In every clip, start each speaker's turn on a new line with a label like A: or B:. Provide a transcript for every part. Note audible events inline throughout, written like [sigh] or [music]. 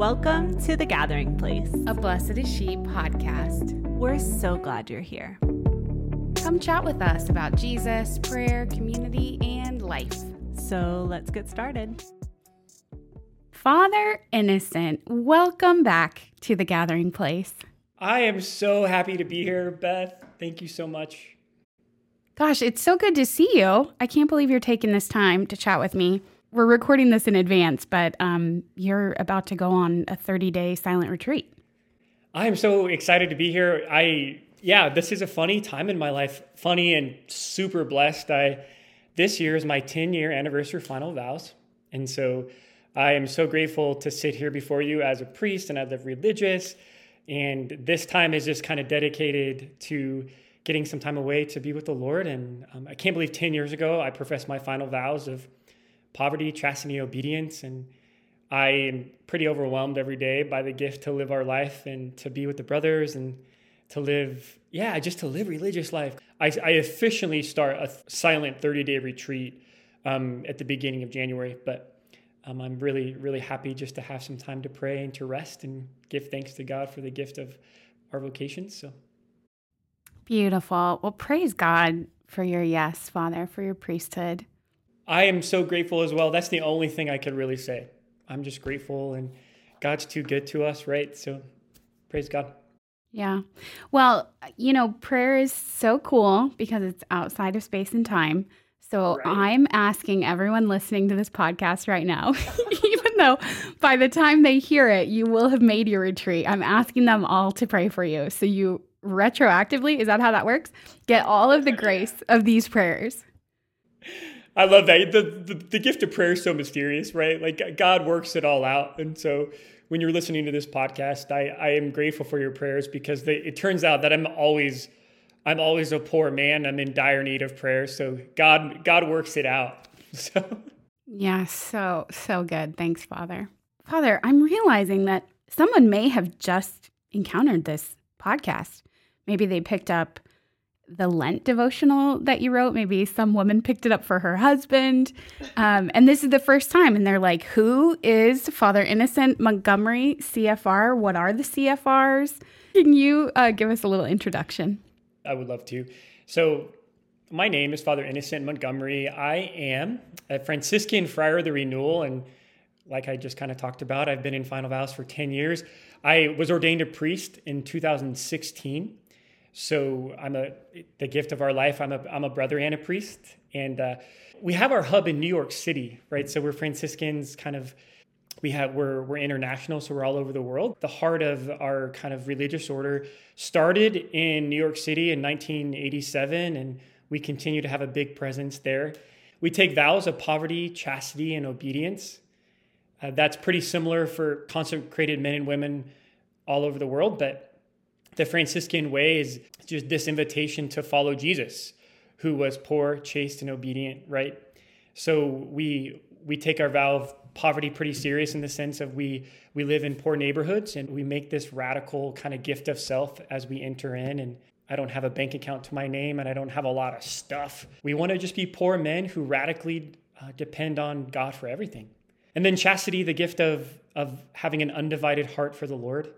A: Welcome to The Gathering Place,
B: a Blessed is She podcast.
A: We're so glad you're here.
B: Come chat with us about Jesus, prayer, community, and life.
A: So let's get started.
B: Father Innocent, welcome back to The Gathering Place.
C: I am so happy to be here, Beth. Thank you so much.
B: Gosh, it's so good to see you. I can't believe you're taking this time to chat with me we're recording this in advance, but um, you're about to go on a 30 day silent retreat.
C: I am so excited to be here. I yeah, this is a funny time in my life. Funny and super blessed. I this year is my 10 year anniversary final vows, and so I am so grateful to sit here before you as a priest and as a religious. And this time is just kind of dedicated to getting some time away to be with the Lord. And um, I can't believe 10 years ago I professed my final vows of poverty, chastity, obedience. And I am pretty overwhelmed every day by the gift to live our life and to be with the brothers and to live, yeah, just to live religious life. I, I officially start a silent 30 day retreat um, at the beginning of January, but um, I'm really, really happy just to have some time to pray and to rest and give thanks to God for the gift of our vocations. So
B: beautiful. Well, praise God for your yes, Father, for your priesthood.
C: I am so grateful as well. That's the only thing I could really say. I'm just grateful and God's too good to us, right? So praise God.
B: Yeah. Well, you know, prayer is so cool because it's outside of space and time. So right. I'm asking everyone listening to this podcast right now, [laughs] even though by the time they hear it, you will have made your retreat. I'm asking them all to pray for you. So you retroactively, is that how that works? Get all of the [laughs] grace of these prayers.
C: I love that. The, the, the gift of prayer is so mysterious, right? Like God works it all out. And so when you're listening to this podcast, I, I am grateful for your prayers because they, it turns out that I'm always I'm always a poor man. I'm in dire need of prayer. So God God works it out. [laughs] So
B: Yeah, so so good. Thanks, Father. Father, I'm realizing that someone may have just encountered this podcast. Maybe they picked up the Lent devotional that you wrote. Maybe some woman picked it up for her husband. Um, and this is the first time. And they're like, Who is Father Innocent Montgomery, CFR? What are the CFRs? Can you uh, give us a little introduction?
C: I would love to. So, my name is Father Innocent Montgomery. I am a Franciscan Friar of the Renewal. And like I just kind of talked about, I've been in Final Vows for 10 years. I was ordained a priest in 2016. So I'm a the gift of our life. I'm a I'm a brother and a priest, and uh, we have our hub in New York City, right? So we're Franciscans, kind of. We have we're we're international, so we're all over the world. The heart of our kind of religious order started in New York City in 1987, and we continue to have a big presence there. We take vows of poverty, chastity, and obedience. Uh, that's pretty similar for consecrated men and women all over the world, but the Franciscan way is just this invitation to follow Jesus, who was poor, chaste, and obedient, right? So we we take our vow of poverty pretty serious in the sense of we we live in poor neighborhoods and we make this radical kind of gift of self as we enter in and I don't have a bank account to my name and I don't have a lot of stuff. We want to just be poor men who radically uh, depend on God for everything. And then chastity, the gift of of having an undivided heart for the Lord.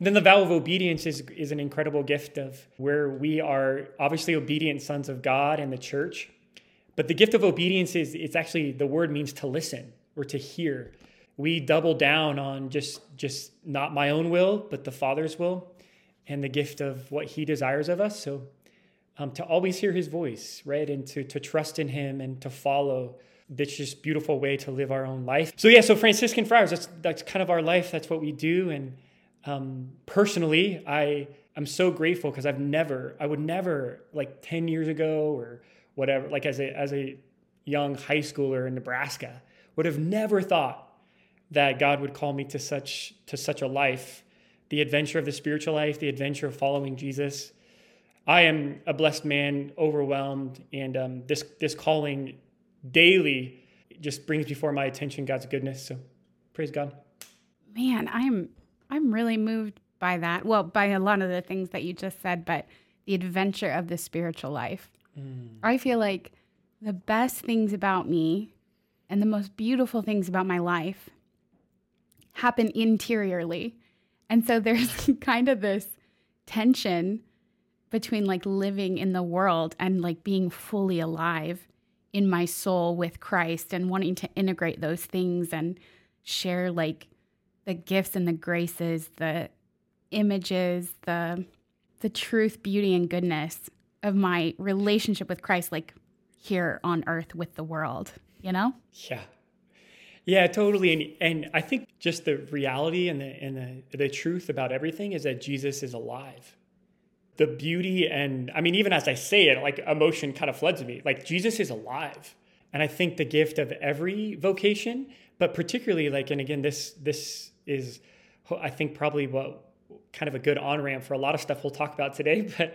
C: And then the vow of obedience is, is an incredible gift of where we are obviously obedient sons of God and the church. But the gift of obedience is it's actually the word means to listen or to hear. We double down on just just not my own will, but the Father's will and the gift of what he desires of us. So um, to always hear his voice, right? And to, to trust in him and to follow this just beautiful way to live our own life. So yeah, so Franciscan friars, that's that's kind of our life. That's what we do. And um, personally, I am so grateful because I've never, I would never, like 10 years ago or whatever, like as a, as a young high schooler in Nebraska, would have never thought that God would call me to such, to such a life, the adventure of the spiritual life, the adventure of following Jesus. I am a blessed man, overwhelmed, and um, this, this calling daily just brings before my attention God's goodness. So praise God.
B: Man, I'm I'm really moved by that. Well, by a lot of the things that you just said, but the adventure of the spiritual life. Mm. I feel like the best things about me and the most beautiful things about my life happen interiorly. And so [laughs] there's kind of this tension between like living in the world and like being fully alive in my soul with Christ and wanting to integrate those things and share like the gifts and the graces, the images, the the truth, beauty and goodness of my relationship with Christ like here on earth with the world, you know?
C: Yeah. Yeah, totally. And and I think just the reality and the and the, the truth about everything is that Jesus is alive the beauty and I mean, even as I say it, like emotion kind of floods me. Like Jesus is alive. And I think the gift of every vocation, but particularly like, and again, this this is I think probably what kind of a good on ramp for a lot of stuff we'll talk about today. [laughs] But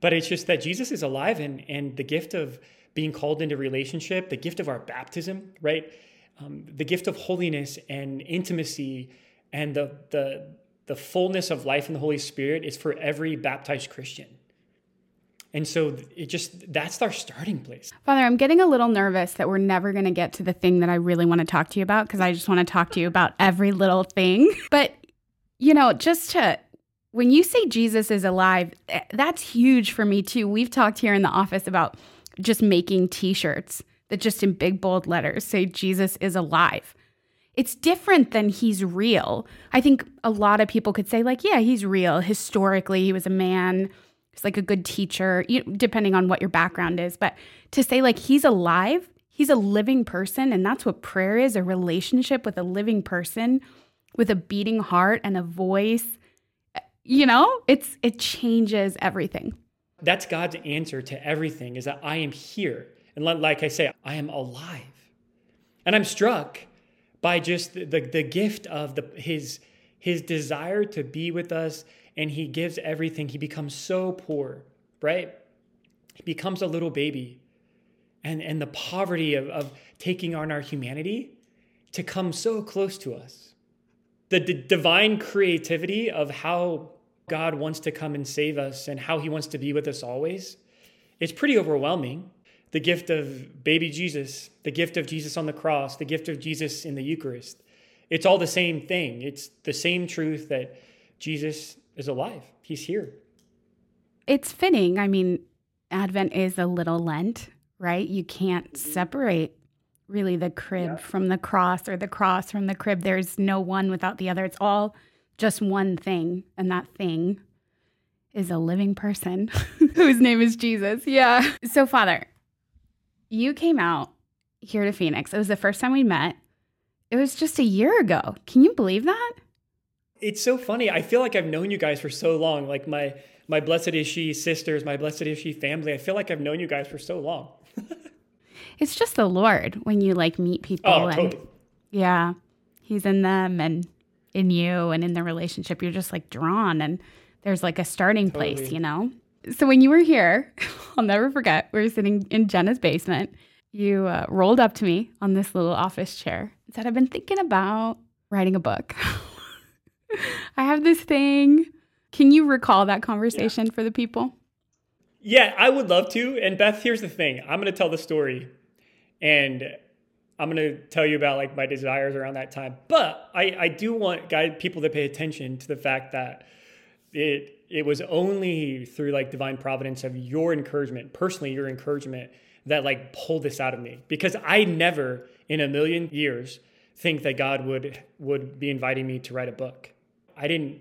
C: but it's just that Jesus is alive and and the gift of being called into relationship, the gift of our baptism, right? Um, the gift of holiness and intimacy and the the the fullness of life in the Holy Spirit is for every baptized Christian. And so it just, that's our starting place.
B: Father, I'm getting a little nervous that we're never going to get to the thing that I really want to talk to you about because I just want to talk to you about every little thing. [laughs] But, you know, just to, when you say Jesus is alive, eh, that's huge for me too. We've talked here in the office about just making t shirts that just in big bold letters say Jesus is alive it's different than he's real. I think a lot of people could say, like, yeah, he's real. Historically, he was a man. He's like a good teacher, depending on what your background is. But to say, like, he's alive, he's a living person. And that's what prayer is a relationship with a living person with a beating heart and a voice. You know, it's it changes everything.
C: That's God's answer to everything is that I am here. And like I say, I am alive. And I'm struck by just the, the, the gift of the, his, his desire to be with us and he gives everything. He becomes so poor, right? He becomes a little baby. And, and the poverty of, of taking on our humanity to come so close to us. The d- divine creativity of how God wants to come and save us and how he wants to be with us always is pretty overwhelming the gift of baby Jesus, the gift of Jesus on the cross, the gift of Jesus in the Eucharist. It's all the same thing. It's the same truth that Jesus is alive, He's here.
B: It's fitting. I mean, Advent is a little Lent, right? You can't mm-hmm. separate really the crib yeah. from the cross or the cross from the crib. There's no one without the other. It's all just one thing, and that thing is a living person [laughs] whose name is Jesus. Yeah. So, Father, you came out here to Phoenix. It was the first time we met. It was just a year ago. Can you believe that?
C: It's so funny. I feel like I've known you guys for so long. Like my my blessed is she sisters, my blessed is she family. I feel like I've known you guys for so long. [laughs]
B: it's just the Lord when you like meet people.
C: Oh, and, totally.
B: Yeah, He's in them and in you and in the relationship. You're just like drawn, and there's like a starting totally. place, you know. So when you were here, [laughs] I'll never forget, we were sitting in Jenna's basement. You uh, rolled up to me on this little office chair and said, I've been thinking about writing a book. [laughs] I have this thing. Can you recall that conversation yeah. for the people?
C: Yeah, I would love to. And Beth, here's the thing I'm going to tell the story and I'm going to tell you about like my desires around that time. But I, I do want guide people to pay attention to the fact that it it was only through like divine providence of your encouragement, personally your encouragement, that like pulled this out of me. Because I never in a million years think that God would would be inviting me to write a book. I didn't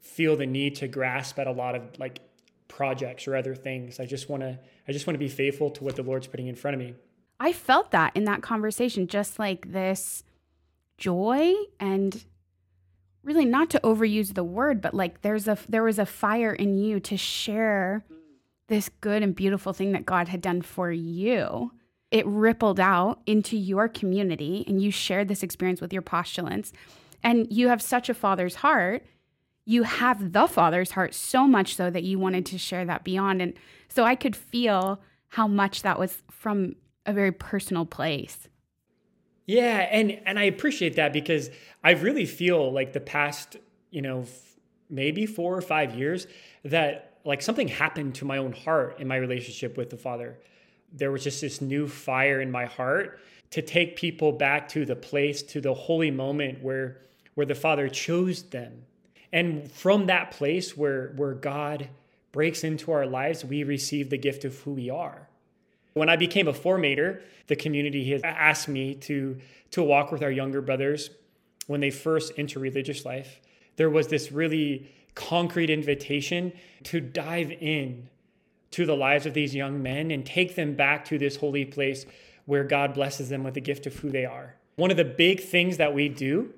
C: feel the need to grasp at a lot of like projects or other things. I just want to I just want to be faithful to what the Lord's putting in front of me.
B: I felt that in that conversation just like this joy and really not to overuse the word, but like there's a there was a fire in you to share this good and beautiful thing that God had done for you. It rippled out into your community and you shared this experience with your postulants. And you have such a father's heart. You have the father's heart so much so that you wanted to share that beyond. And so I could feel how much that was from a very personal place.
C: Yeah, and and I appreciate that because I really feel like the past, you know, f- maybe 4 or 5 years that like something happened to my own heart in my relationship with the Father. There was just this new fire in my heart to take people back to the place to the holy moment where where the Father chose them. And from that place where, where God breaks into our lives, we receive the gift of who we are. When I became a formator, the community has asked me to, to walk with our younger brothers when they first enter religious life. There was this really concrete invitation to dive in to the lives of these young men and take them back to this holy place where God blesses them with the gift of who they are. One of the big things that we do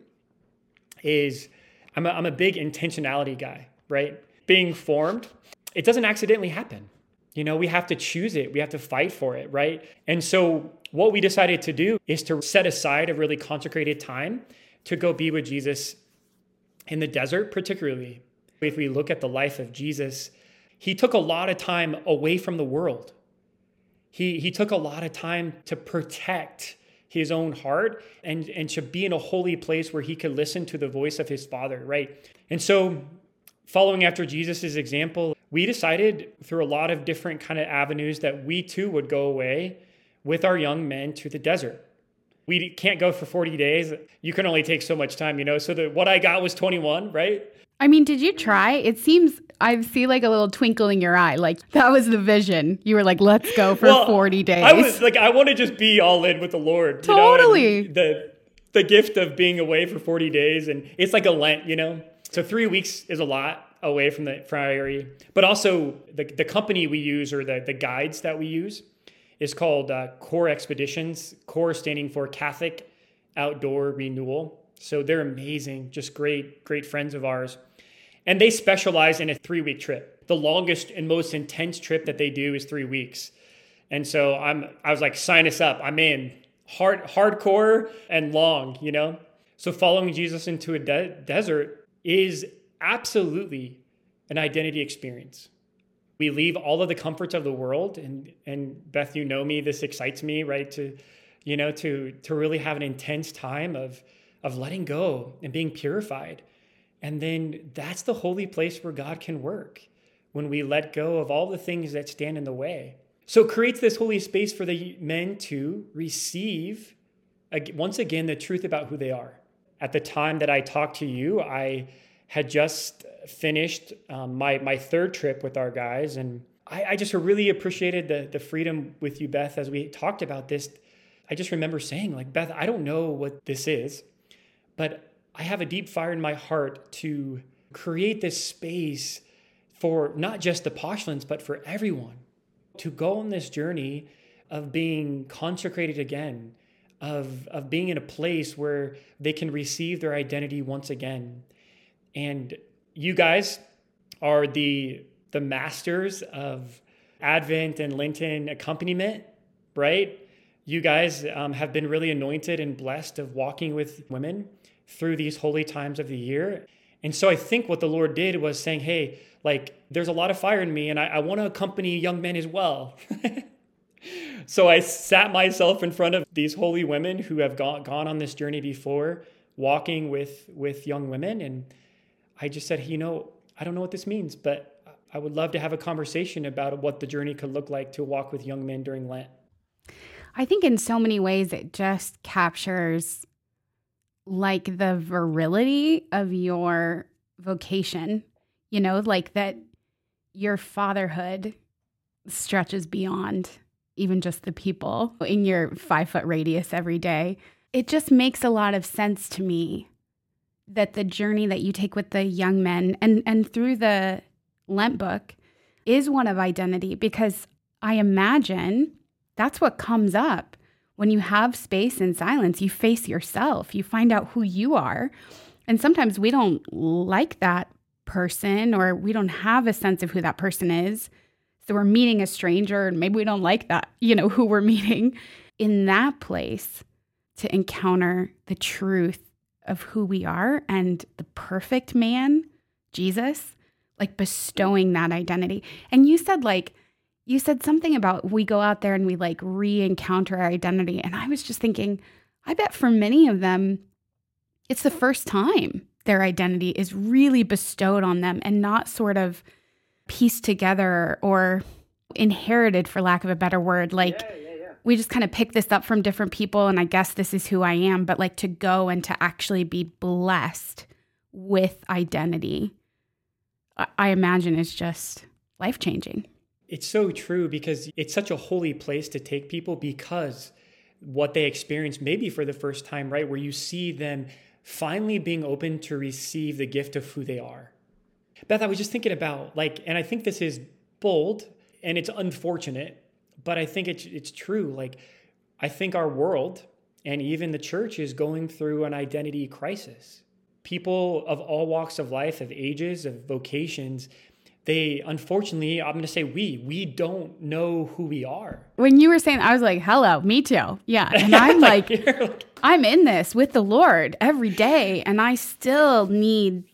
C: is I'm a, I'm a big intentionality guy, right? Being formed, it doesn't accidentally happen. You know, we have to choose it, we have to fight for it, right? And so, what we decided to do is to set aside a really consecrated time to go be with Jesus in the desert, particularly. If we look at the life of Jesus, he took a lot of time away from the world. He, he took a lot of time to protect his own heart and, and to be in a holy place where he could listen to the voice of his father, right? And so, following after Jesus' example, we decided through a lot of different kind of avenues that we too would go away with our young men to the desert. We can't go for 40 days. You can only take so much time, you know? So the, what I got was 21, right?
B: I mean, did you try? It seems I see like a little twinkle in your eye. Like that was the vision. You were like, "Let's go for well, 40 days."
C: I was like, I want to just be all in with the Lord.
B: Totally.
C: You know? the the gift of being away for 40 days and it's like a Lent, you know? So 3 weeks is a lot away from the friary. But also the the company we use or the the guides that we use is called uh, Core Expeditions, Core standing for Catholic Outdoor Renewal. So they're amazing, just great great friends of ours. And they specialize in a three week trip. The longest and most intense trip that they do is three weeks. And so I'm, I was like, sign us up. I'm in hard, hardcore and long, you know? So following Jesus into a de- desert is absolutely an identity experience. We leave all of the comforts of the world and and Beth, you know me, this excites me, right? To you know, to to really have an intense time of of letting go and being purified and then that's the holy place where God can work when we let go of all the things that stand in the way. So it creates this holy space for the men to receive, once again, the truth about who they are. At the time that I talked to you, I had just finished um, my, my third trip with our guys. And I, I just really appreciated the, the freedom with you, Beth, as we talked about this. I just remember saying, like, Beth, I don't know what this is, but I have a deep fire in my heart to create this space for not just the postulants, but for everyone to go on this journey of being consecrated again, of, of being in a place where they can receive their identity once again. And you guys are the, the masters of Advent and Lenten accompaniment, right? You guys um, have been really anointed and blessed of walking with women through these holy times of the year. And so I think what the Lord did was saying, hey, like there's a lot of fire in me and I, I want to accompany young men as well. [laughs] so I sat myself in front of these holy women who have gone, gone on this journey before, walking with, with young women. And I just said, you know, I don't know what this means, but I would love to have a conversation about what the journey could look like to walk with young men during Lent.
B: I think in so many ways it just captures like the virility of your vocation, you know, like that your fatherhood stretches beyond even just the people in your five foot radius every day. It just makes a lot of sense to me that the journey that you take with the young men and, and through the Lent book is one of identity because I imagine that's what comes up when you have space and silence, you face yourself, you find out who you are. And sometimes we don't like that person or we don't have a sense of who that person is. So we're meeting a stranger and maybe we don't like that, you know, [laughs] who we're meeting. In that place, to encounter the truth of who we are and the perfect man, Jesus, like bestowing that identity. And you said, like, you said something about we go out there and we like re encounter our identity. And I was just thinking, I bet for many of them, it's the first time their identity is really bestowed on them and not sort of pieced together or inherited, for lack of a better word. Like,
C: yeah, yeah, yeah.
B: we just kind of pick this up from different people and I guess this is who I am, but like to go and to actually be blessed with identity, I imagine is just life changing.
C: It's so true because it's such a holy place to take people because what they experience maybe for the first time, right? Where you see them finally being open to receive the gift of who they are. Beth, I was just thinking about like, and I think this is bold and it's unfortunate, but I think it's it's true. Like, I think our world and even the church is going through an identity crisis. People of all walks of life, of ages, of vocations, they unfortunately, I'm going to say we, we don't know who we are.
B: When you were saying, I was like, hello, me too. Yeah. And [laughs] I'm like, like, I'm in this with the Lord every day, and I still need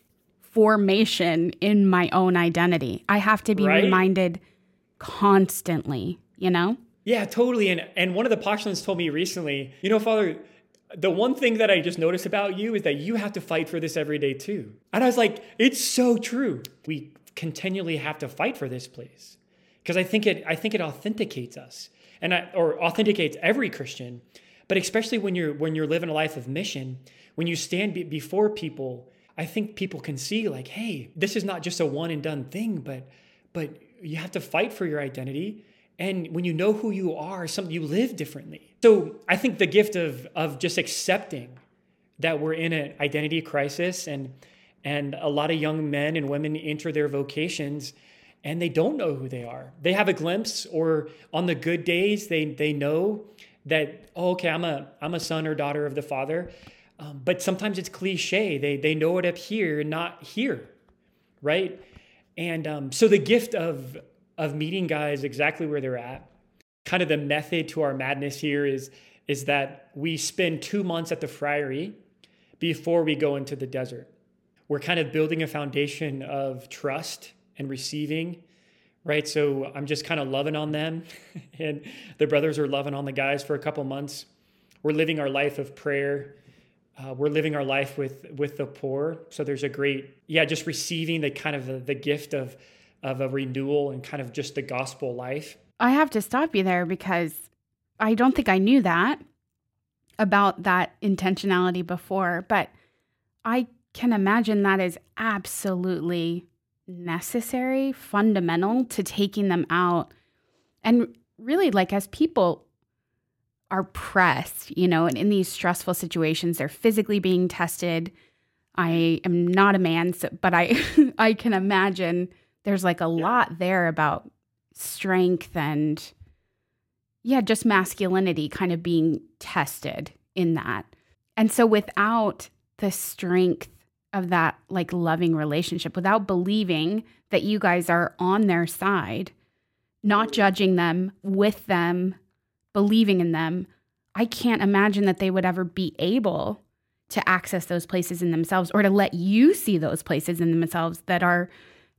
B: formation in my own identity. I have to be right? reminded constantly, you know?
C: Yeah, totally. And and one of the postulants told me recently, you know, Father, the one thing that I just noticed about you is that you have to fight for this every day too. And I was like, it's so true. We continually have to fight for this place because I think it I think it authenticates us and I, or authenticates every Christian, but especially when you're when you're living a life of mission, when you stand be, before people, I think people can see like, hey, this is not just a one and done thing, but but you have to fight for your identity. And when you know who you are, something you live differently. So I think the gift of of just accepting that we're in an identity crisis and and a lot of young men and women enter their vocations and they don't know who they are. They have a glimpse, or on the good days, they, they know that, oh, okay, I'm a, I'm a son or daughter of the Father. Um, but sometimes it's cliche. They, they know it up here, not here, right? And um, so the gift of, of meeting guys exactly where they're at, kind of the method to our madness here is, is that we spend two months at the friary before we go into the desert we're kind of building a foundation of trust and receiving right? So i'm just kind of loving on them. [laughs] And the brothers are loving on the guys for a couple months. We're living our life of prayer. Uh, we're living our life with with the poor. So there's a great yeah just receiving the kind of the, the gift of of a renewal and kind of just the gospel life.
B: I have to stop you there because i don't think i knew that about that intentionality before but i can imagine that is absolutely necessary, fundamental to taking them out. And really, like as people are pressed, you know, and in these stressful situations, they're physically being tested. I am not a man, so, but I [laughs] I can imagine there's like a lot there about strength and yeah, just masculinity kind of being tested in that. And so without the strength of that like loving relationship without believing that you guys are on their side, not judging them, with them, believing in them, I can't imagine that they would ever be able to access those places in themselves or to let you see those places in themselves that are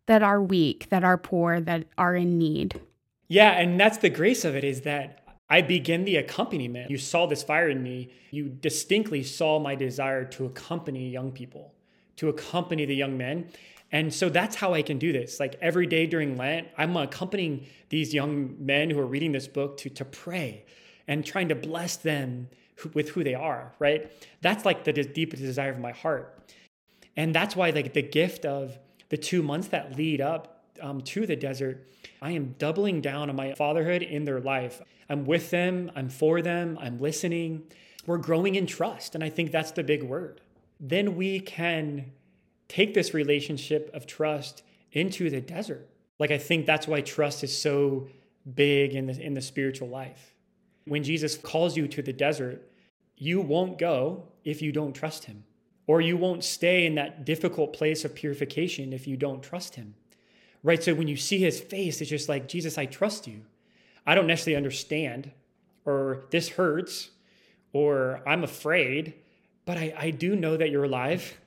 B: that are weak, that are poor, that are in need.
C: Yeah, and that's the grace of it is that I begin the accompaniment. You saw this fire in me. You distinctly saw my desire to accompany young people to accompany the young men. And so that's how I can do this. Like every day during Lent, I'm accompanying these young men who are reading this book to, to pray and trying to bless them with who they are, right? That's like the deepest desire of my heart. And that's why like the gift of the two months that lead up um, to the desert, I am doubling down on my fatherhood in their life. I'm with them, I'm for them, I'm listening. We're growing in trust. And I think that's the big word then we can take this relationship of trust into the desert. Like I think that's why trust is so big in the in the spiritual life. When Jesus calls you to the desert, you won't go if you don't trust him. Or you won't stay in that difficult place of purification if you don't trust him. Right? So when you see his face, it's just like, Jesus, I trust you. I don't necessarily understand, or this hurts, or I'm afraid, but I, I do know that you're alive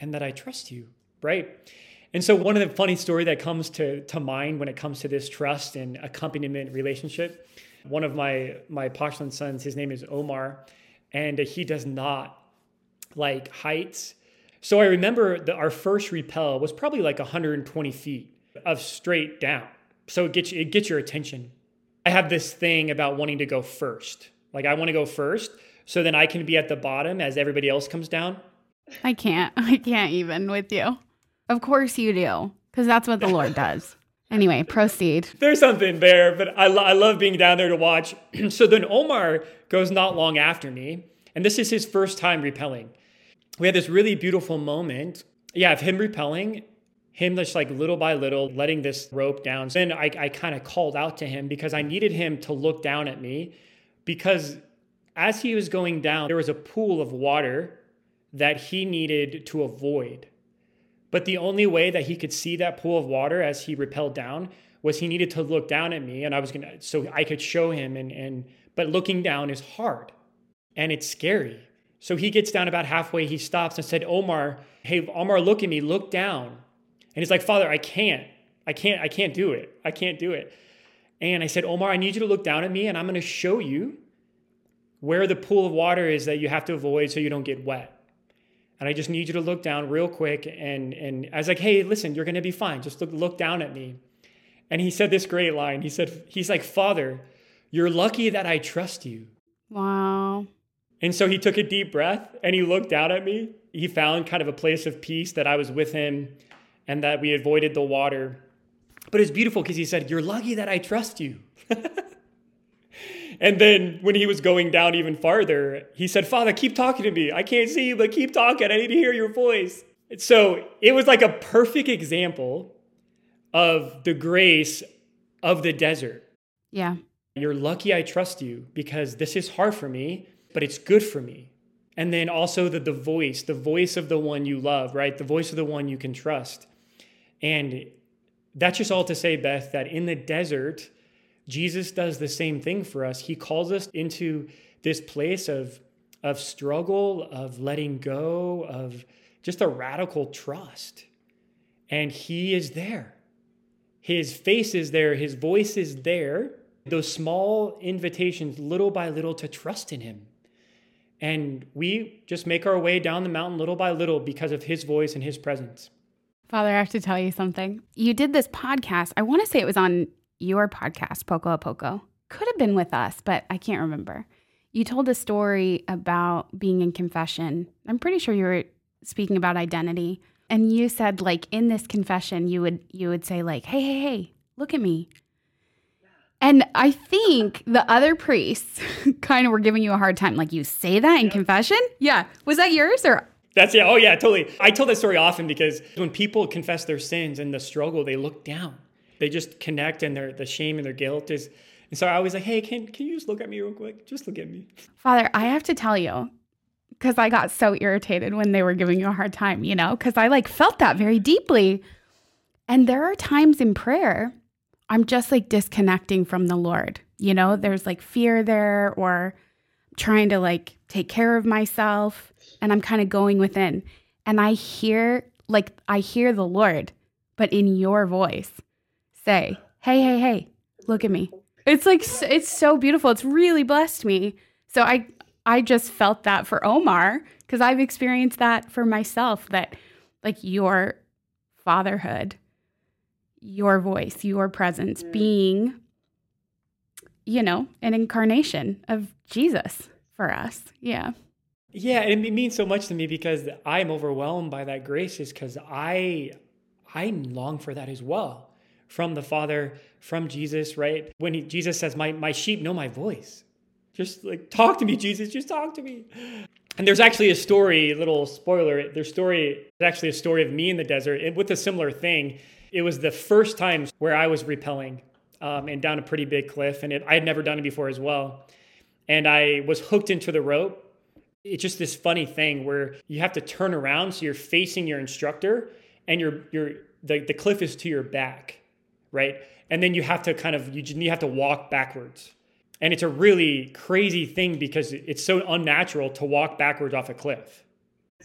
C: and that I trust you, right? And so one of the funny story that comes to, to mind when it comes to this trust and accompaniment relationship, one of my my postulant sons, his name is Omar, and he does not like heights. So I remember that our first rappel was probably like 120 feet of straight down. So it gets it gets your attention. I have this thing about wanting to go first. Like I want to go first so then I can be at the bottom as everybody else comes down.
B: I can't. [laughs] I can't even with you. Of course you do, because that's what the Lord [laughs] does. Anyway, proceed.
C: There's something there, but I, lo- I love being down there to watch. [clears throat] so then Omar goes not long after me, and this is his first time rappelling. We had this really beautiful moment, yeah, of him rappelling, him just like little by little letting this rope down. Then I, I kind of called out to him because I needed him to look down at me because as he was going down, there was a pool of water that he needed to avoid. But the only way that he could see that pool of water as he rappelled down was he needed to look down at me and I was gonna so I could show him and and but looking down is hard and it's scary. So he gets down about halfway, he stops and said, Omar, hey Omar, look at me, look down. And he's like, Father, I can't. I can't, I can't do it. I can't do it. And I said, Omar, I need you to look down at me and I'm gonna show you where the pool of water is that you have to avoid so you don't get wet. And I just need you to look down real quick. And, and I was like, hey, listen, you're going to be fine. Just look, look down at me. And he said this great line. He said, he's like, Father, you're lucky that I trust you.
B: Wow.
C: And so he took a deep breath and he looked down at me. He found kind of a place of peace that I was with him and that we avoided the water. But it's beautiful because he said, You're lucky that I trust you. [laughs] And then when he was going down even farther, he said, Father, keep talking to me. I can't see you, but keep talking. I need to hear your voice. So it was like a perfect example of the grace of the desert.
B: Yeah.
C: You're lucky I trust you because this is hard for me, but it's good for me. And then also the, the voice, the voice of the one you love, right? The voice of the one you can trust. And that's just all to say, Beth, that in the desert, Jesus does the same thing for us. He calls us into this place of, of struggle, of letting go, of just a radical trust. And He is there. His face is there, His voice is there. Those small invitations, little by little, to trust in Him. And we just make our way down the mountain little by little because of His voice and His presence.
B: Father, I have to tell you something. You did this podcast. I want to say it was on your podcast, Poco a Poco. Could have been with us, but I can't remember. You told a story about being in confession. I'm pretty sure you were speaking about identity. And you said like in this confession you would you would say like, "Hey, hey, hey, look at me." And I think the other priests [laughs] kind of were giving you a hard time like you say that in confession? Yeah. Was that yours or
C: that's yeah. Oh yeah, totally. I tell that story often because when people confess their sins and the struggle, they look down they just connect and their the shame and their guilt is and so I was like, hey, can can you just look at me real quick? Just look at me.
B: Father, I have to tell you, because I got so irritated when they were giving you a hard time, you know, because I like felt that very deeply. And there are times in prayer, I'm just like disconnecting from the Lord. You know, there's like fear there or trying to like take care of myself. And I'm kind of going within. And I hear, like, I hear the Lord, but in your voice say, hey, hey, hey, look at me. It's like, it's so beautiful. It's really blessed me. So I, I just felt that for Omar because I've experienced that for myself that like your fatherhood, your voice, your presence mm. being, you know, an incarnation of Jesus for us. Yeah.
C: Yeah, and it means so much to me because I'm overwhelmed by that grace is because I I long for that as well from the Father, from Jesus, right? When he, Jesus says, my, my sheep know my voice. Just like, talk to me, Jesus, just talk to me. And there's actually a story, little spoiler, their story actually a story of me in the desert with a similar thing. It was the first time where I was rappelling um, and down a pretty big cliff, and it, I had never done it before as well. And I was hooked into the rope. It's just this funny thing where you have to turn around so you're facing your instructor and you're, you're, the, the cliff is to your back right? And then you have to kind of you just you have to walk backwards. And it's a really crazy thing because it's so unnatural to walk backwards off a cliff.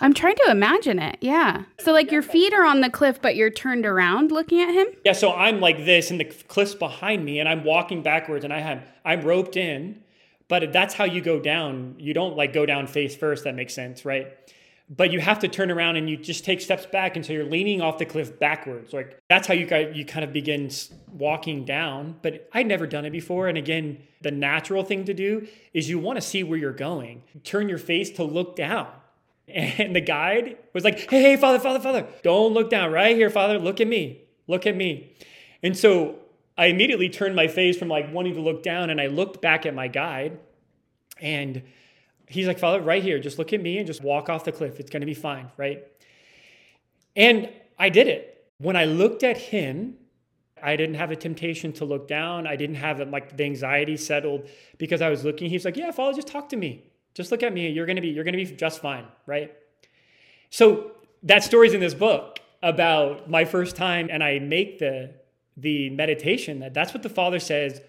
B: I'm trying to imagine it. Yeah. So like your feet are on the cliff but you're turned around looking at him?
C: Yeah, so I'm like this and the cliff's behind me and I'm walking backwards and I have I'm roped in, but that's how you go down. You don't like go down face first, that makes sense, right? But you have to turn around and you just take steps back and so you're leaning off the cliff backwards. Like that's how you got you kind of begin walking down. But i'd never done it before and again the natural thing to do is you want to see where you're going. Turn your face to look down. [laughs] And the guide was like hey hey father father father don't look down. Right here father look at me look at me. And so i immediately turned my face from like wanting to look down and i looked back at my guide and he's like, Father, right here, just look at me and just walk off the cliff. It's going to be fine, right? And I did it. When I looked at him, I didn't have a temptation to look down. I didn't have like the anxiety settled because I was looking. He's like, "Yeah, Father, just talk to me. Just look at me. You're gonna be, you're gonna be just fine, right?" So that story's in this book about my first time, and I make the the meditation that that's what the Father says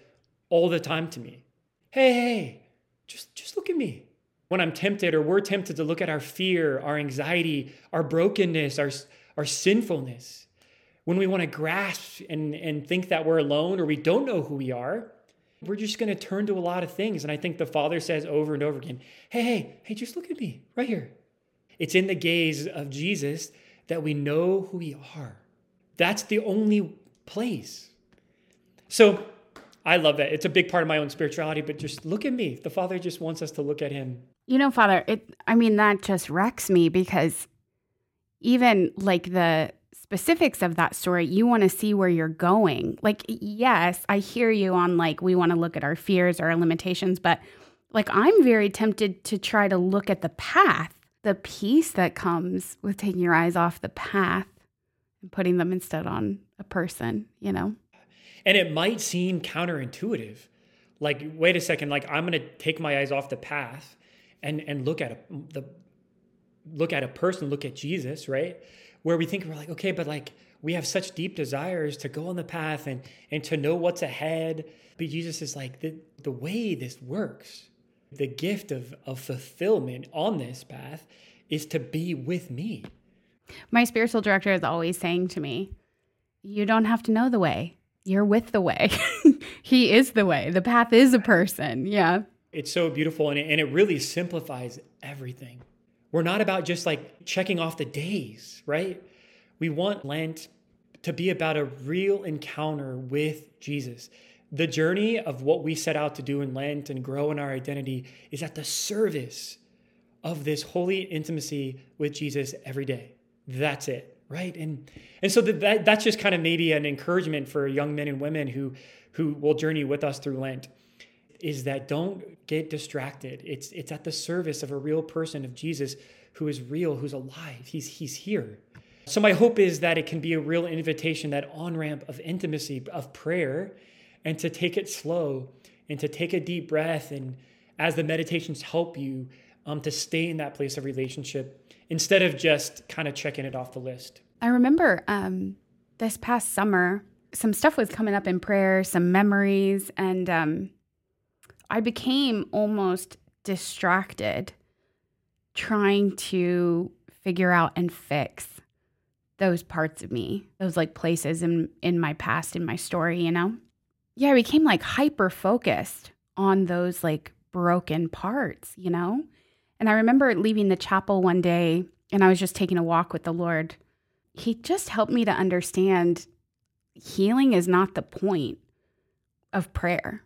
C: all the time to me. Hey, hey, just just look at me when I'm tempted or we're tempted to look at our fear, our anxiety, our brokenness, our, our sinfulness, when we want to grasp and, and think that we're alone or we don't know who we are, we're just going to turn to a lot of things. And I think the Father says over and over again, hey, hey, hey, just look at me right here. It's in the gaze of Jesus that we know who we are. That's the only place. So I love that. It's a big part of my own spirituality, but just look at me. The Father just wants us to look at Him
B: you know, Father, it I mean that just wrecks me because even like the specifics of that story, you want to see where you're going. Like yes, I hear you on like we want to look at our fears, or our limitations, but like I'm very tempted to try to look at the path, the peace that comes with taking your eyes off the path and putting them instead on a person, you know.
C: And it might seem counterintuitive. Like wait a second, like I'm going to take my eyes off the path and and look at a, the look at a person, look at Jesus, right? Where we think we're like, okay, but like we have such deep desires to go on the path and and to know what's ahead. But Jesus is like the the way this works, the gift of of fulfillment on this path is to be with me.
B: My spiritual director is always saying to me, you don't have to know the way. You're with the way. [laughs] he is the way. The path is a person. Yeah.
C: It's so beautiful and it, and it really simplifies everything. We're not about just like checking off the days, right? We want Lent to be about a real encounter with Jesus. The journey of what we set out to do in Lent and grow in our identity is at the service of this holy intimacy with Jesus every day. That's it, right? And and so that, that's just kind of maybe an encouragement for young men and women who who will journey with us through Lent is that don't get distracted. It's it's at the service of a real person of Jesus who is real, who's alive. He's he's here. So my hope is that it can be a real invitation, that on-ramp of intimacy, of prayer, and to take it slow and to take a deep breath and as the meditations help you um, to stay in that place of relationship instead of just kind of checking it off the list.
B: I remember um, this past summer, some stuff was coming up in prayer, some memories, and um, I became almost distracted trying to figure out and fix those parts of me, those like places in in my past in my story, you know? Yeah, I became like hyper focused on those like broken parts, you know? And I remember leaving the chapel one day and I was just taking a walk with the Lord. He just helped me to understand healing is not the point of prayer.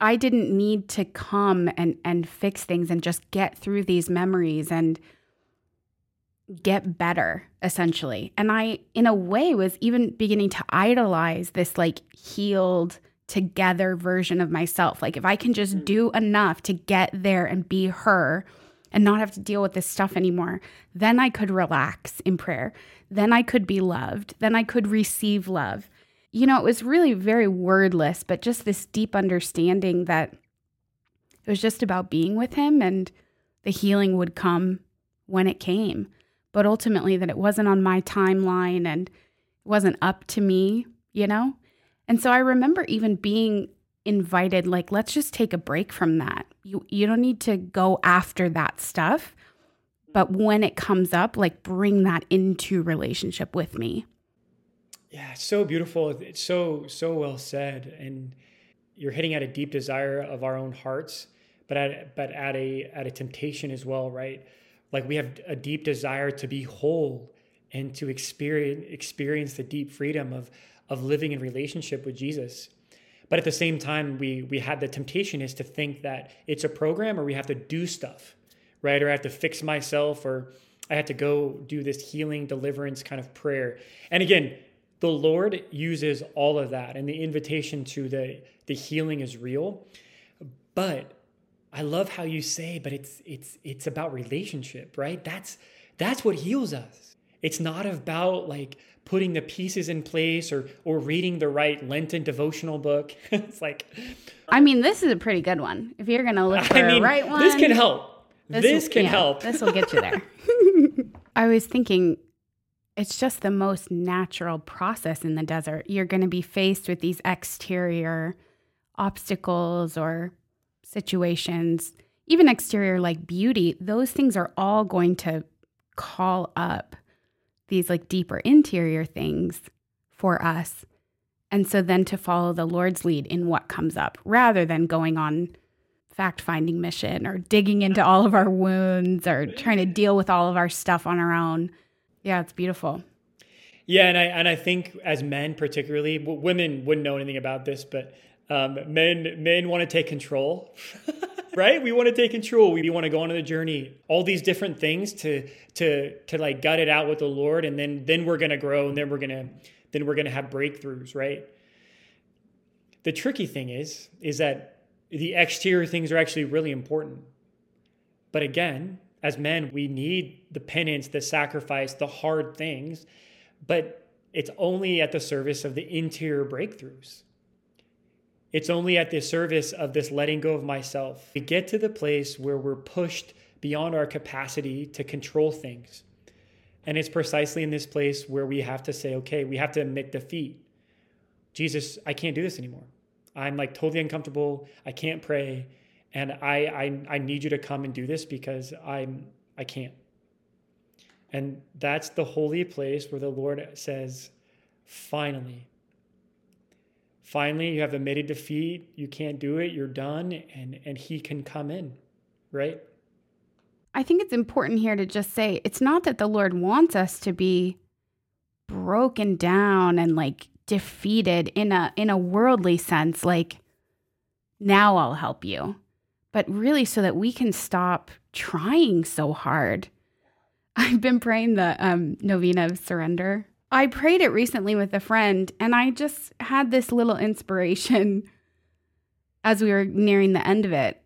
B: I didn't need to come and and fix things and just get through these memories and get better essentially. And I in a way was even beginning to idolize this like healed together version of myself. Like if I can just mm-hmm. do enough to get there and be her and not have to deal with this stuff anymore, then I could relax in prayer. Then I could be loved. Then I could receive love you know, it was really very wordless, but just this deep understanding that it was just about being with him and the healing would come when it came. But ultimately, that it wasn't on my timeline and it wasn't up to me, you know? And so I remember even being invited, like, let's just take a break from that. You, you don't need to go after that stuff. But when it comes up, like, bring that into relationship with me.
C: Yeah, it's so beautiful. It's so so well said, and you're hitting at a deep desire of our own hearts, but at but at a at a temptation as well, right? Like we have a deep desire to be whole and to experience experience the deep freedom of of living in relationship with Jesus. But at the same time, we we had the temptation is to think that it's a program or we have to do stuff, right? Or I have to fix myself or I have to go do this healing deliverance kind of prayer. And again, the Lord uses all of that and the invitation to the the healing is real. But I love how you say, but it's it's it's about relationship, right? That's that's what heals us. It's not about like putting the pieces in place or or reading the right Lenten devotional book. [laughs] it's like
B: I mean, this is a pretty good one. If you're gonna look for
C: I mean,
B: right one,
C: this can help. This,
B: will-
C: can
B: yeah,
C: help.
B: This will get you there. [laughs] I was thinking it's just the most natural process in the desert. You're going to be faced with these exterior obstacles or situations, even exterior like beauty. Those things are all going to call up these like deeper interior things for us. And so then to follow the Lord's lead in what comes up rather than going on fact finding mission or digging into all of our wounds or trying to deal with all of our stuff on our own. Yeah, it's beautiful.
C: Yeah, and I and I think as men particularly, women wouldn't know anything about this, but um, men men want to take control, [laughs] right? We want to take control. We want to go on the journey, all these different things to to to like gut it out with the Lord, and then then we're gonna grow, and then we're gonna then we're gonna have breakthroughs, right? The tricky thing is is that the exterior things are actually really important, but again, as men, we need the penance, the sacrifice, the hard things, but it's only at the service of the interior breakthroughs. It's only at the service of this letting go of myself. We get to the place where we're pushed beyond our capacity to control things. And it's precisely in this place where we have to say, okay, we have to admit defeat. Jesus, I can't do this anymore. I'm like totally uncomfortable. I can't pray. And I, I, I need you to come and do this because I'm, I can't. And that's the holy place where the Lord says, finally, finally, you have admitted defeat. You can't do it. You're done. And, and he can come in, right?
B: I think it's important here to just say it's not that the Lord wants us to be broken down and like defeated in a in a worldly sense like now I'll help you but really so that we can stop trying so hard. [laughs] I've been praying the um, novena of surrender. I prayed it recently with a friend, and I just had this little inspiration [laughs] as we were nearing the end of it.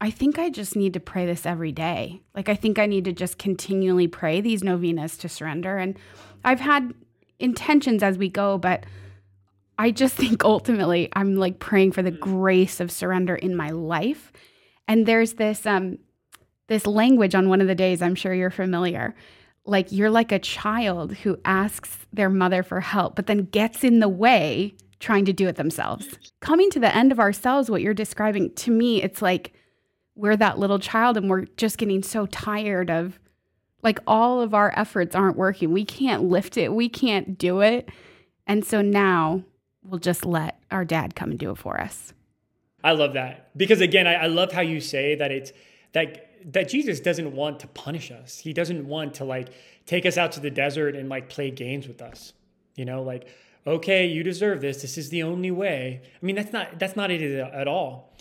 B: I think I just need to pray this every day. Like, I think I need to just continually pray these novenas to surrender. And I've had intentions as we go, but I just [laughs] think ultimately I'm like praying for the grace of surrender in my life and there's this um this language on one of the days, I'm sure you're familiar. Like you're like a child who asks their mother for help, but then gets in the way trying to do it themselves. Coming to the end of ourselves, what you're describing, to me, it's like we're that little child and we're just getting so tired of like all of our efforts aren't working. We can't lift it, we can't do it. And so now we'll just let our dad come and do it for us.
C: I love that because again, I, I, love how you say that it's that that Jesus doesn't want to punish us. He doesn't want to like take us out to the desert and like play games with us. You know, like okay, you deserve this. This is the only way. I mean, that's not that's not it at all.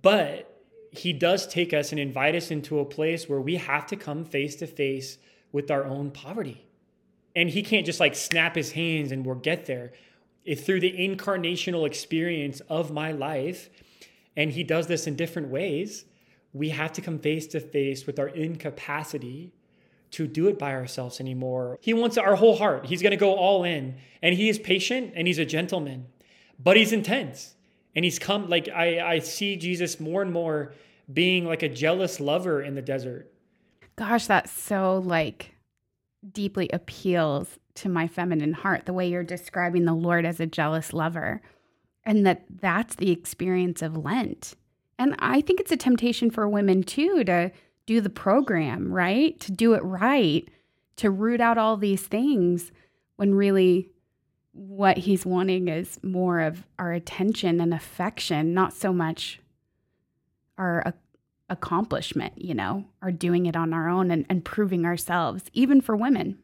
C: But he does take us and invite us into a place where we have to come face to face with our own poverty. And he can't just like snap his hands and we'll get there. If through the incarnational experience of my life, and he does this in different ways, we have to come face to face with our incapacity to do it by ourselves anymore. He wants our whole heart. He's going to go all in. And he is patient and he's a gentleman, but he's intense. And he's come, like, I, I see Jesus more and more being like a jealous lover in the desert.
B: Gosh, that so like deeply appeals to my feminine heart, the way you're describing the Lord as a jealous lover and that that's the experience of Lent. And I think it's a temptation for women too to do the program, right? To do it right, to root out all these things when really what he's wanting is more of our attention and affection, not so much our accomplishment, you know, or doing it on our own and, and proving ourselves, even for women.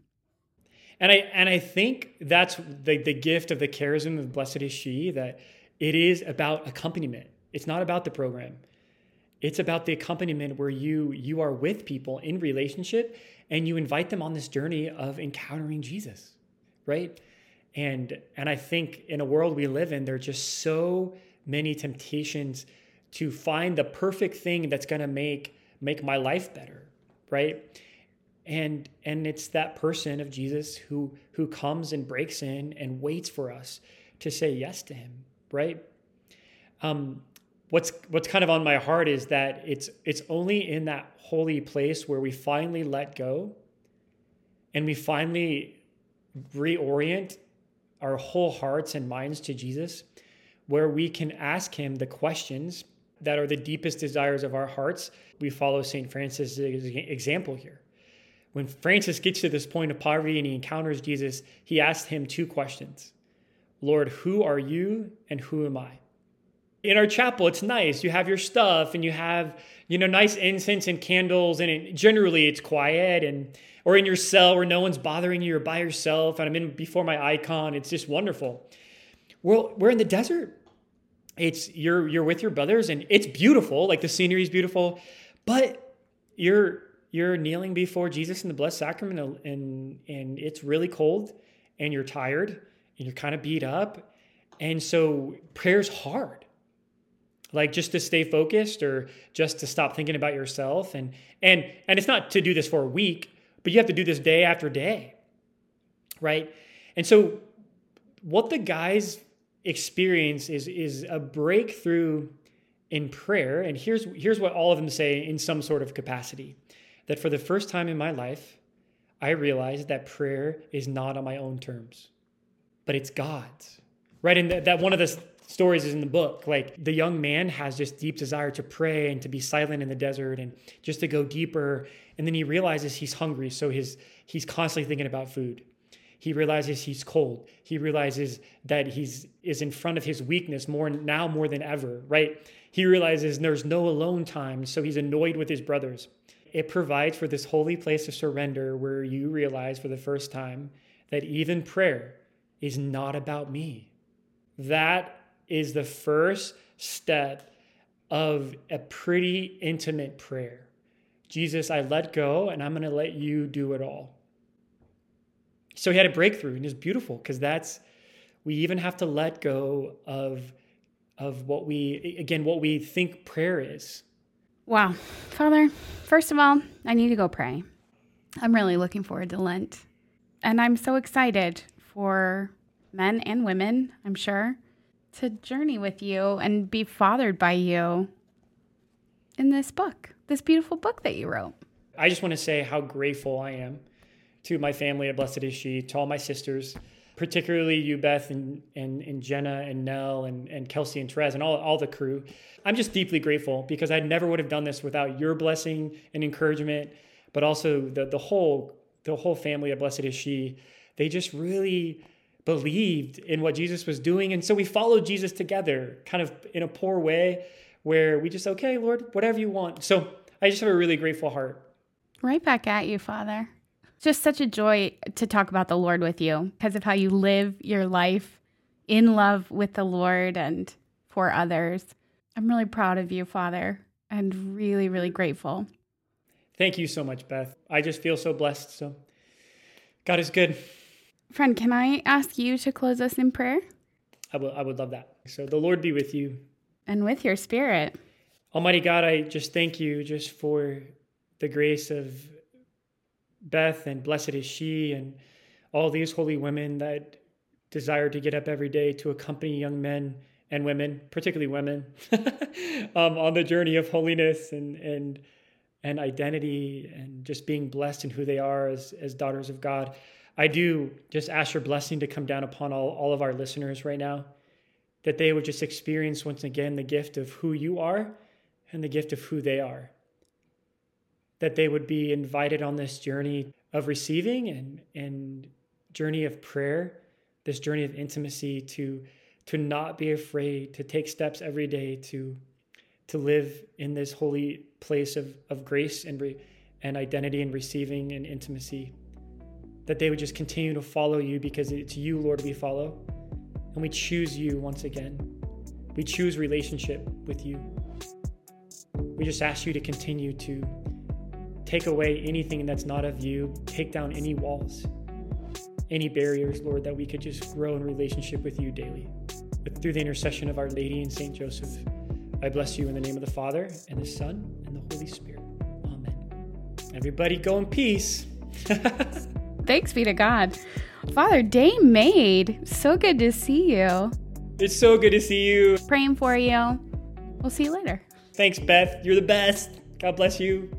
C: And I and I think that's the, the gift of the charism of Blessed is She, that it is about accompaniment. It's not about the program. It's about the accompaniment where you you are with people in relationship and you invite them on this journey of encountering Jesus, right? And and I think in a world we live in, there are just so many temptations to find the perfect thing that's to make make my life better, right? And and it's that person of Jesus who who comes and breaks in and waits for us to say yes to him, right? Um, what's what's kind of on my heart is that it's it's only in that holy place where we finally let go and we finally reorient our whole hearts and minds to Jesus where we can ask him the questions that are the deepest desires of our hearts. We follow St. Francis' example here. When Francis gets to this point of poverty and he encounters Jesus, he asks him two questions Lord, who are you and who am I? In our chapel, it's nice. You have your stuff and you have, you know, nice incense and candles, and it, generally it's quiet and or in your cell where no one's bothering you, you're by yourself, and I'm in before my icon. It's just wonderful. Well, we're in the desert it's you're you're with your brothers and it's beautiful like the scenery is beautiful but you're you're kneeling before jesus in the blessed sacrament and and it's really cold and you're tired and you're kind of beat up. And so prayer's hard. Like just to stay focused or just to stop thinking about yourself. And and and it's not to do this for a week but you have to do this day after day right? And so what the guys experience is is a breakthrough in prayer. And here's here's what all of them say in some sort of capacity that for the first time in my life i realized that prayer is not on my own terms but it's god's right and that, one of the stories is in the book like the young man has this deep desire to pray and to be silent in the desert and just to go deeper and then he realizes he's hungry so his he's constantly thinking about food he realizes he's cold. He realizes that he's is in front of his weakness more now more than ever, right? He realizes there's no alone time, so he's annoyed with his brothers. It provides for this holy place of surrender where you realize for the first time that even prayer is not about me. That is the first step of a pretty intimate prayer. Jesus, I let go and I'm going to let you do it all. So he had a breakthrough and it's beautiful because that's we even have to let go of of what we again what we think prayer is.
B: Wow. Father, first of all, I need to go pray. I'm really looking forward to Lent. And I'm so excited for men and women, I'm sure, to journey with you and be fathered by you in this book, this beautiful book that you wrote.
C: I just want to say how grateful I am to my family at Blessed Is She, to all my sisters, particularly you, Beth, and, and, and Jenna, and Nell, and, and Kelsey, and Therese, and all, all the crew. I'm just deeply grateful because I never would have done this without your blessing and encouragement, but also the, the whole the whole family at Blessed Is She. They just really believed in what Jesus was doing. And so we followed Jesus together, kind of in a poor way, where we just, okay, Lord, whatever you want. So I just have a really grateful heart.
B: Right back at you, Father just such a joy to talk about the Lord with you because of how you live your life in love with the Lord and for others. I'm really proud of you, Father, and really, really grateful.
C: Thank you so much, Beth. I just feel so blessed. So, God is good.
B: Friend, can I ask you to close us in prayer?
C: I, will, I would love that. So, the Lord be with you.
B: And with your spirit.
C: Almighty God, I just thank you just for the grace of Beth and blessed is she and all these holy women that desire to get up every day to accompany young men and women, particularly women, [laughs] um, on the journey of holiness and and and identity and just being blessed in who they are as as daughters of God. I do just ask your blessing to come down upon all, all of our listeners right now, that they would just experience once again the gift of who you are and the gift of who they are that they would be invited on this journey of receiving and, and journey of prayer, this journey of intimacy to, to not be afraid, to take steps every day to, to live in this holy place of, of grace and, re, and identity and receiving and intimacy. That they would just continue to follow you because it's you, Lord, we follow. And we choose you once again. We choose relationship with you. We just ask you to continue to take away anything that's not of you, take down any walls, any barriers, Lord, that we could just grow in relationship with you daily. But through the intercession of Our Lady and Saint Joseph, I bless you in the name of the Father, and the Son, and the Holy Spirit. Amen. Everybody go in peace. [laughs]
B: Thanks be to God. Father, day made. So good to see you.
C: It's so good to see you.
B: Praying for you. We'll see you later.
C: Thanks, Beth. You're the best. God bless you.